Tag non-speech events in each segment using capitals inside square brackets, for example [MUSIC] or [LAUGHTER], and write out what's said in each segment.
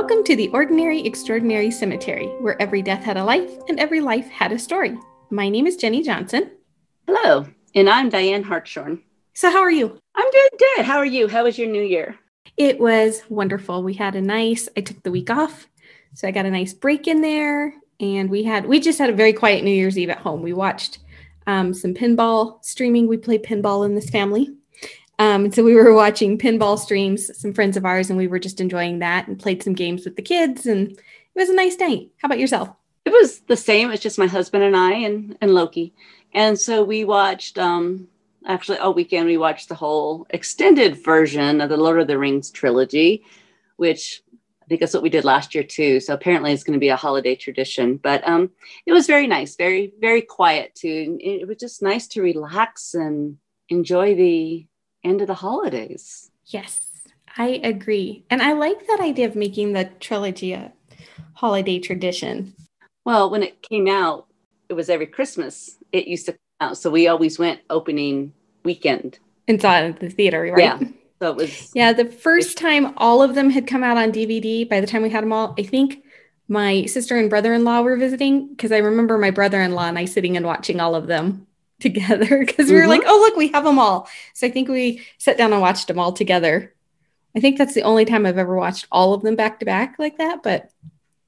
Welcome to the Ordinary Extraordinary Cemetery, where every death had a life and every life had a story. My name is Jennie Johnson. Hello, and I'm Dianne Hartshorn. So, how are you? I'm doing good. How are you? How was your new year? It was wonderful. We had a nice, I took the week off, so I got a nice break in there. And we had, we just had a very quiet New Year's Eve at home. We watched um, some pinball streaming. We play pinball in this family. Um, so we were watching pinball streams, some friends of ours, and we were just enjoying that and played some games with the kids. And it was a nice night. How about yourself? It was the same. It's just my husband and I and, and Loki. And so we watched, um, actually, all weekend, we watched the whole extended version of the Lord of the Rings trilogy, which I think that's what we did last year too. So apparently it's going to be a holiday tradition. But um, it was very nice, very, very quiet too. It was just nice to relax and enjoy the end of the holidays. Yes, I agree. And I like that idea of making the trilogy a holiday tradition. Well, when it came out, it was every Christmas. It used to come out. So we always went opening weekend. And saw it at the theater, right? Yeah. So it was. [LAUGHS] Yeah, the first time all of them had come out on DVD, by the time we had them all, I think my sister and brother in law were visiting because I remember my brother in law and I sitting and watching all of them together because we were mm-hmm. like, oh, look, we have them all. So I think we sat down and watched them all together. I think that's the only time I've ever watched all of them back to back like that. But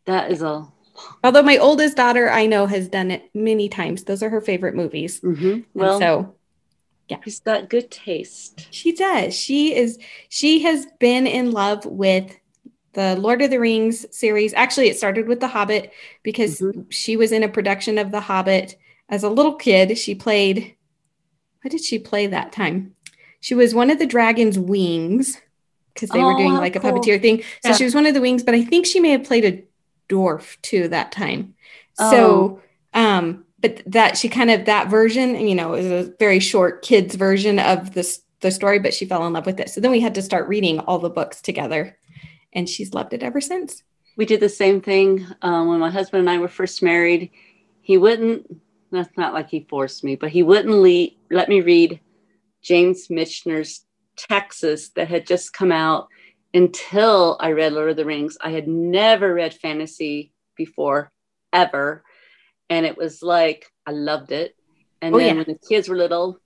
that is a. Although my oldest daughter, I know, has done it many times. Those are her favorite movies. Mm-hmm. Well, and so yeah, she's got good taste. She does. She is. She has been in love with the Lord of the Rings series. Actually, it started with The Hobbit because mm-hmm. she was in a production of The Hobbit as a little kid, she played, what did she play that time? She was one of the dragon's wings because they oh, were doing like cool. a puppeteer thing. So yeah. she was one of the wings, but I think she may have played a dwarf too that time. Oh. So, um, but that she kind of that version, you know, is a very short kids version of this the story, but she fell in love with it. So then we had to start reading all the books together, and she's loved it ever since. We did the same thing um, when my husband and I were first married. He wouldn't that's not like he forced me, but he wouldn't lead, let me read James Michener's Texas that had just come out until I read Lord of the Rings. I had never read fantasy before, ever. And it was like, I loved it. And oh, then yeah. when the kids were little,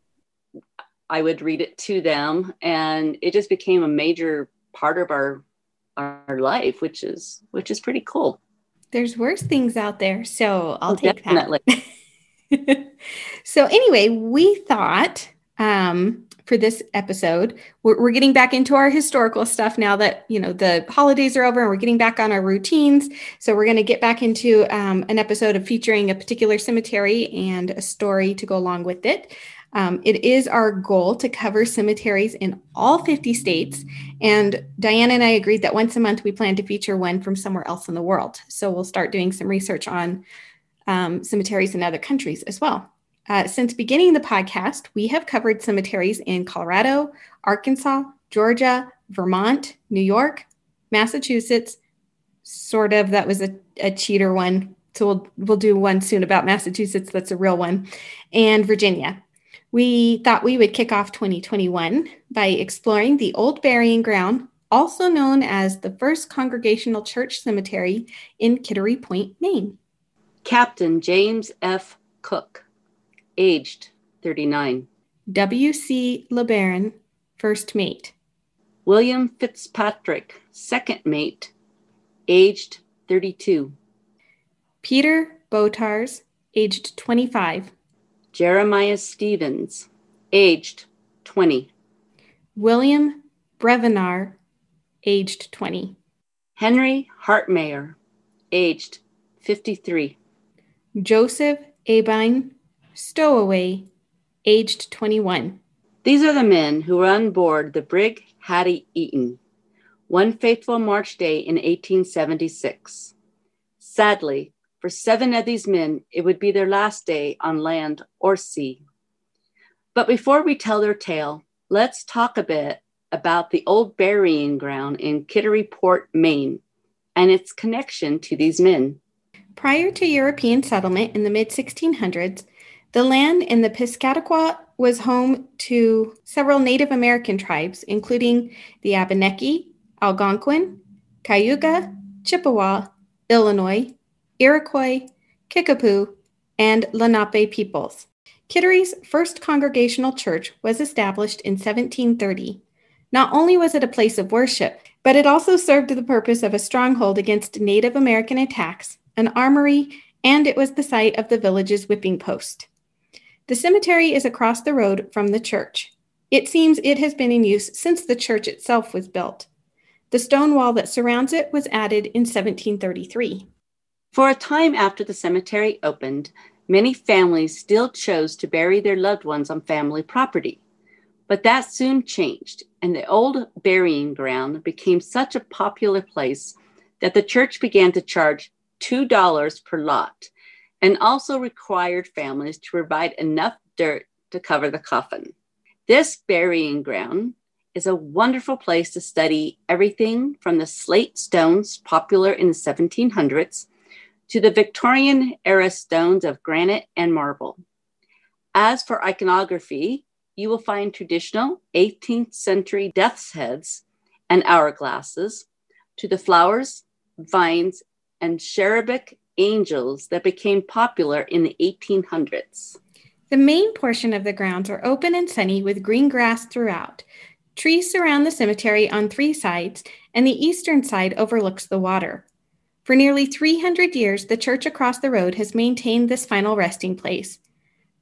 I would read it to them. And it just became a major part of our our life, which is which is pretty cool. There's worse things out there. So I'll oh, take definitely. that. [LAUGHS] [LAUGHS] so anyway, we thought um, for this episode, we're, we're, getting back into our historical stuff now that you know the holidays are over and we're getting back on our routines. So we're going to get back into um, an episode of featuring a particular cemetery and a story to go along with it. Um, it is our goal to cover cemeteries in all 50 states. And Diana and I agreed that once a month we plan to feature one from somewhere else in the world. So we'll start doing some research on um, cemeteries in other countries as well. Uh, since beginning the podcast, we have covered cemeteries in Colorado, Arkansas, Georgia, Vermont, New York, Massachusetts. Sort of, that was a, a cheater one. So we'll, we'll do one soon about Massachusetts. That's a real one. And Virginia. We thought we would kick off 2021 by exploring the Old Burying Ground, also known as the First Congregational Church Cemetery in Kittery Point, Maine. Captain James F. Cook, aged 39. W.C. LeBaron, first mate. William Fitzpatrick, second mate, aged 32. Peter Botars, aged 25. Jeremiah Stevens, aged 20. William Brevenar, aged 20. Henry Hartmayer, aged 53. Joseph Abine Stowaway, aged 21. These are the men who were on board the brig Hattie Eaton, one fateful March day in 1876. Sadly, for seven of these men, it would be their last day on land or sea. But before we tell their tale, let's talk a bit about the old burying ground in Kittery Point, Maine, and its connection to these men. Prior to European settlement in the mid 1600s, the land in the Piscataqua was home to several Native American tribes, including the Abenaki, Algonquin, Cayuga, Chippewa, Illinois, Iroquois, Kickapoo, and Lenape peoples. Kittery's first congregational church was established in 1730. Not only was it a place of worship, but it also served the purpose of a stronghold against Native American attacks, an armory, and it was the site of the village's whipping post. The cemetery is across the road from the church. It seems it has been in use since the church itself was built. The stone wall that surrounds it was added in 1733. For a time after the cemetery opened, many families still chose to bury their loved ones on family property. But that soon changed, and the old burying ground became such a popular place that the church began to charge $2 per lot and also required families to provide enough dirt to cover the coffin. This burying ground is a wonderful place to study everything from the slate stones popular in the 1700s to the Victorian era stones of granite and marble. As for iconography, you will find traditional 18th century death's heads and hourglasses to the flowers, vines, and cherubic angels that became popular in the 1800s. The main portion of the grounds are open and sunny with green grass throughout. Trees surround the cemetery on three sides, and the eastern side overlooks the water. For nearly 300 years, the church across the road has maintained this final resting place.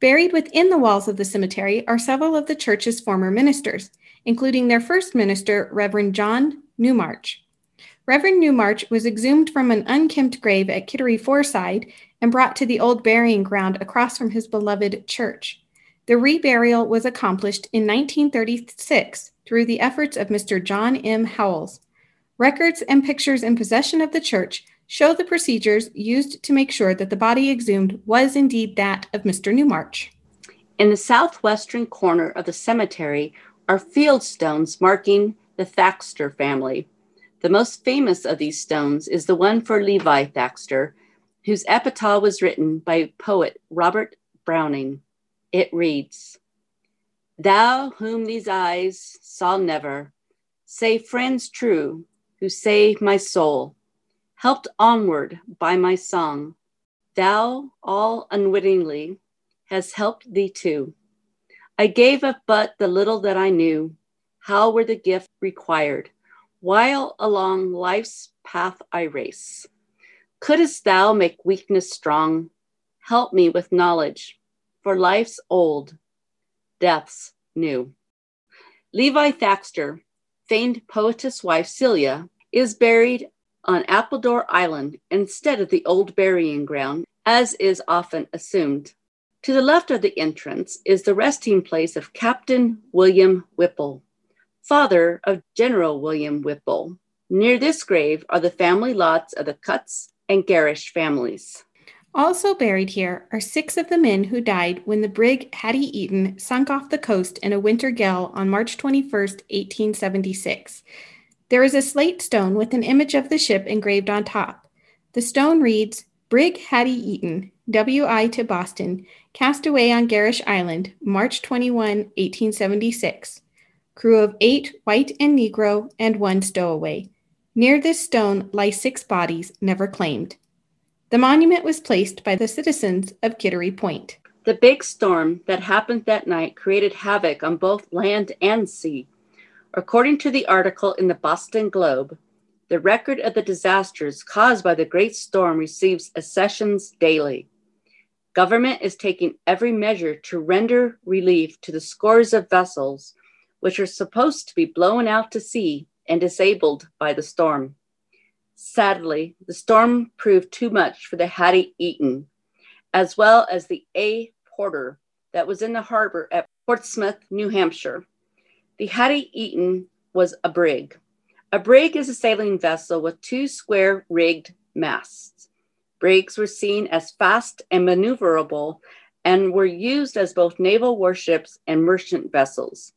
Buried within the walls of the cemetery are several of the church's former ministers, including their first minister, Reverend John Newmarch. Reverend Newmarch was exhumed from an unkempt grave at Kittery Foreside and brought to the old burying ground across from his beloved church. The reburial was accomplished in 1936 through the efforts of Mr. John M. Howells. Records and pictures in possession of the church show the procedures used to make sure that the body exhumed was indeed that of Mr. Newmarch. In the southwestern corner of the cemetery are field stones marking the Thaxter family. The most famous of these stones is the one for Levi Thaxter, whose epitaph was written by poet Robert Browning. It reads Thou whom these eyes saw never, say friends true, who saved my soul helped onward by my song, thou all unwittingly has helped thee too. I gave up but the little that I knew. How were the gift required? While along life's path I race, couldst thou make weakness strong? Help me with knowledge, for life's old, death's new. Levi Thaxter, famed poetess wife Celia, is buried on Appledore Island instead of the old burying ground, as is often assumed. To the left of the entrance is the resting place of Captain William Whipple, father of General William Whipple. Near this grave are the family lots of the Cutts and Gerrish families. Also buried here are six of the men who died when the brig Hattie Eaton sunk off the coast in a winter gale on March 21, 1876. There is a slate stone with an image of the ship engraved on top. The stone reads Brig Hattie Eaton, W.I. to Boston, cast away on Gerrish Island, March 21, 1876. Crew of eight, white and Negro, and one stowaway. Near this stone lie six bodies never claimed. The monument was placed by the citizens of Kittery Point. The big storm that happened that night created havoc on both land and sea. According to the article in the Boston Globe, the record of the disasters caused by the great storm receives accessions daily. Government is taking every measure to render relief to the scores of vessels which are supposed to be blown out to sea and disabled by the storm. Sadly, the storm proved too much for the Hattie Eaton, as well as the A. Porter that was in the harbor at Portsmouth, New Hampshire. The Hattie Eaton was a brig. A brig is a sailing vessel with two square rigged masts. Brigs were seen as fast and maneuverable and were used as both naval warships and merchant vessels.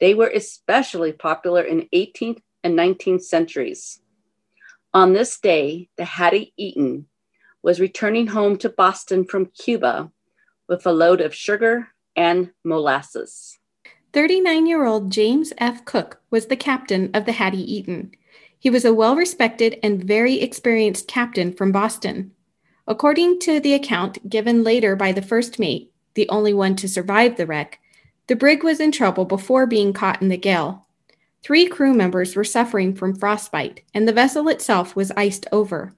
They were especially popular in 18th and 19th centuries. On this day, the Hattie Eaton was returning home to Boston from Cuba with a load of sugar and molasses. 39 year old James F. Cook was the captain of the Hattie Eaton. He was a well respected and very experienced captain from Boston. According to the account given later by the first mate, the only one to survive the wreck, the brig was in trouble before being caught in the gale. Three crew members were suffering from frostbite, and the vessel itself was iced over.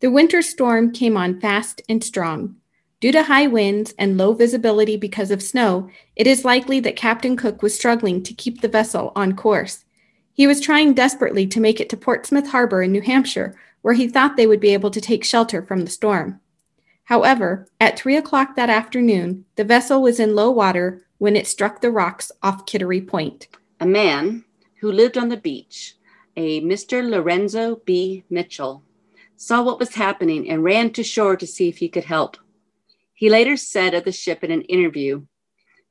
The winter storm came on fast and strong. Due to high winds and low visibility because of snow, it is likely that Captain Cook was struggling to keep the vessel on course. He was trying desperately to make it to Portsmouth Harbor in New Hampshire, where he thought they would be able to take shelter from the storm. However, at three o'clock that afternoon, the vessel was in low water when it struck the rocks off Kittery Point. A man who lived on the beach, a Mr. Lorenzo B. Mitchell, saw what was happening and ran to shore to see if he could help. He later said of the ship in an interview,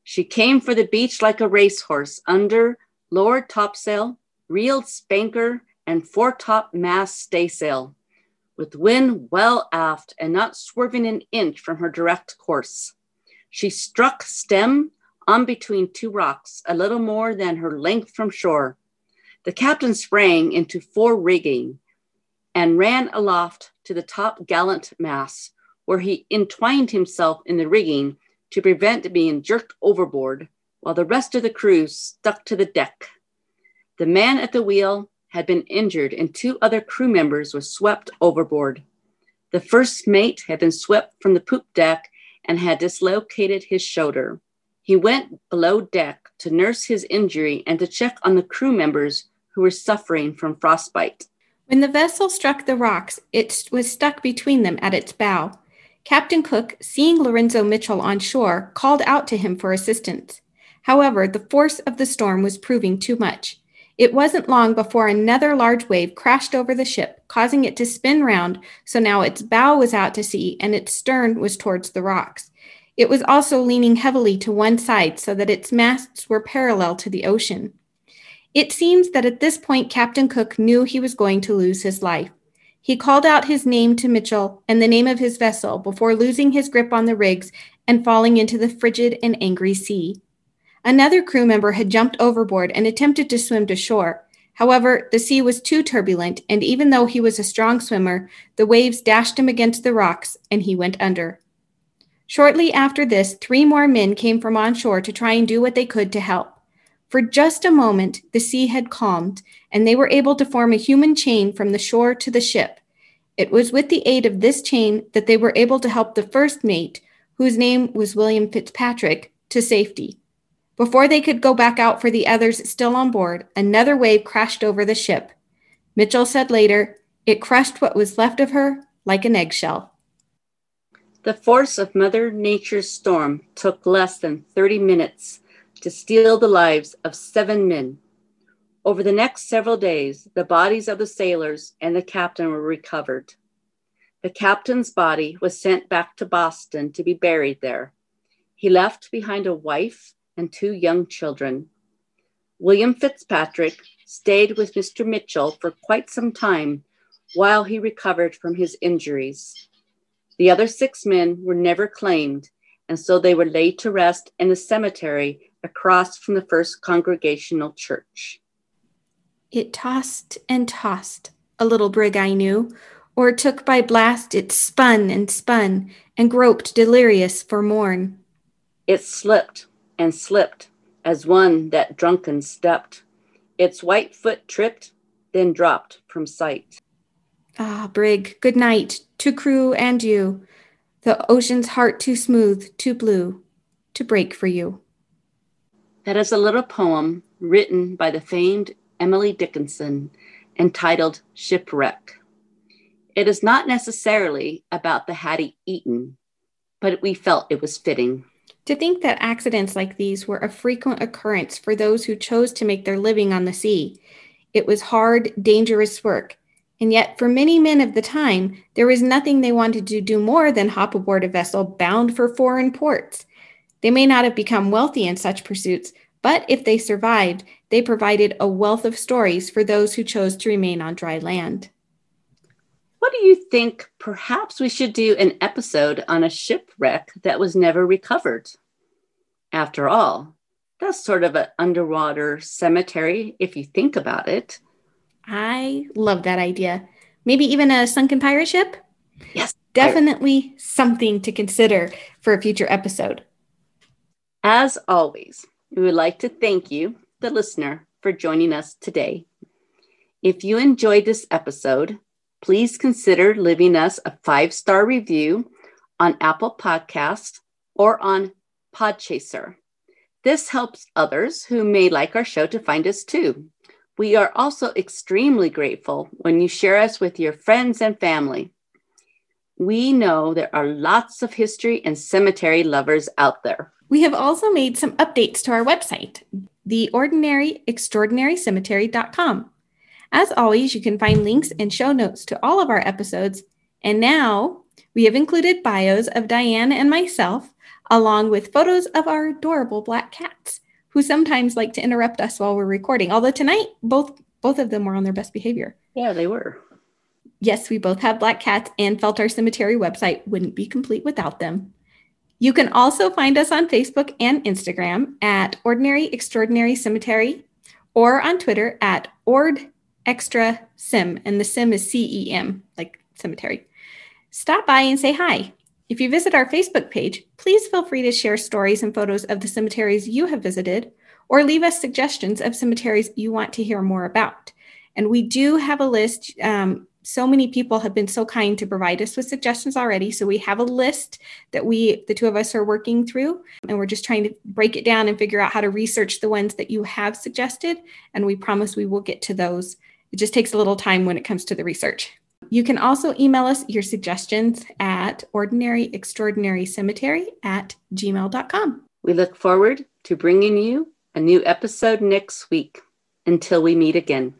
She came for the beach like a racehorse under lower topsail, reeled spanker, and foretop mast staysail, with wind well aft and not swerving an inch from her direct course. She struck stem on between two rocks, a little more than her length from shore. The captain sprang into fore rigging and ran aloft to the top gallant mast, where he entwined himself in the rigging to prevent being jerked overboard, while the rest of the crew stuck to the deck. The man at the wheel had been injured, and two other crew members were swept overboard. The first mate had been swept from the poop deck and had dislocated his shoulder. He went below deck to nurse his injury and to check on the crew members who were suffering from frostbite. When the vessel struck the rocks, it was stuck between them at its bow. Captain Cook, seeing Lorenzo Mitchell on shore, called out to him for assistance. However, the force of the storm was proving too much. It wasn't long before another large wave crashed over the ship, causing it to spin round, so now its bow was out to sea and its stern was towards the rocks. It was also leaning heavily to one side so that its masts were parallel to the ocean. It seems that at this point, Captain Cook knew he was going to lose his life. He called out his name to Mitchell and the name of his vessel before losing his grip on the rigs and falling into the frigid and angry sea. Another crew member had jumped overboard and attempted to swim to shore. However, the sea was too turbulent, and even though he was a strong swimmer, the waves dashed him against the rocks and he went under. Shortly after this, three more men came from on shore to try and do what they could to help. For just a moment, the sea had calmed, and they were able to form a human chain from the shore to the ship. It was with the aid of this chain that they were able to help the first mate, whose name was William Fitzpatrick, to safety. Before they could go back out for the others still on board, another wave crashed over the ship. Mitchell said later, it crushed what was left of her like an eggshell. The force of Mother Nature's storm took less than 30 minutes to steal the lives of seven men. Over the next several days, the bodies of the sailors and the captain were recovered. The captain's body was sent back to Boston to be buried there. He left behind a wife and two young children. William Fitzpatrick stayed with Mr. Mitchell for quite some time while he recovered from his injuries. The other six men were never claimed, and so they were laid to rest in the cemetery across from the first congregational church. It tossed and tossed, a little brig I knew, or took by blast it spun and spun, and groped delirious for morn. It slipped and slipped as one that drunken stepped. Its white foot tripped, then dropped from sight. Ah, brig, good night to crew and you. The ocean's heart too smooth, too blue, to break for you. That is a little poem written by the famed Emily Dickinson entitled Shipwreck. It is not necessarily about the Hattie Eaton, but we felt it was fitting. To think that accidents like these were a frequent occurrence for those who chose to make their living on the sea. It was hard, dangerous work. And yet, for many men of the time, there was nothing they wanted to do more than hop aboard a vessel bound for foreign ports. They may not have become wealthy in such pursuits, but if they survived, they provided a wealth of stories for those who chose to remain on dry land. What do you think? Perhaps we should do an episode on a shipwreck that was never recovered. After all, that's sort of an underwater cemetery if you think about it. I love that idea. Maybe even a sunken pirate ship? Yes. Definitely something to consider for a future episode. As always, we would like to thank you, the listener, for joining us today. If you enjoyed this episode, please consider leaving us a five star review on Apple Podcasts or on Podchaser. This helps others who may like our show to find us too. We are also extremely grateful when you share us with your friends and family. We know there are lots of history and cemetery lovers out there. We have also made some updates to our website, theordinaryextraordinarycemetery.com. As always, you can find links and show notes to all of our episodes. And now we have included bios of Dianne and myself, along with photos of our adorable black cats, who sometimes like to interrupt us while we're recording. Although tonight, both both of them were on their best behavior. Yeah, they were. Yes, we both have black cats, and felt our cemetery website wouldn't be complete without them. You can also find us on Facebook and Instagram at Ordinary Extraordinary Cemetery or on Twitter at Ord Extra Sim, and the Sim is C E M, like cemetery. Stop by and say hi. If you visit our Facebook page, please feel free to share stories and photos of the cemeteries you have visited or leave us suggestions of cemeteries you want to hear more about. And we do have a list. Um, so many people have been so kind to provide us with suggestions already. So we have a list that we, the two of us, are working through, and we're just trying to break it down and figure out how to research the ones that you have suggested. And we promise we will get to those. It just takes a little time when it comes to the research. You can also email us your suggestions at ordinaryextraordinarycemetery at gmail.com. We look forward to bringing you a new episode next week. Until we meet again.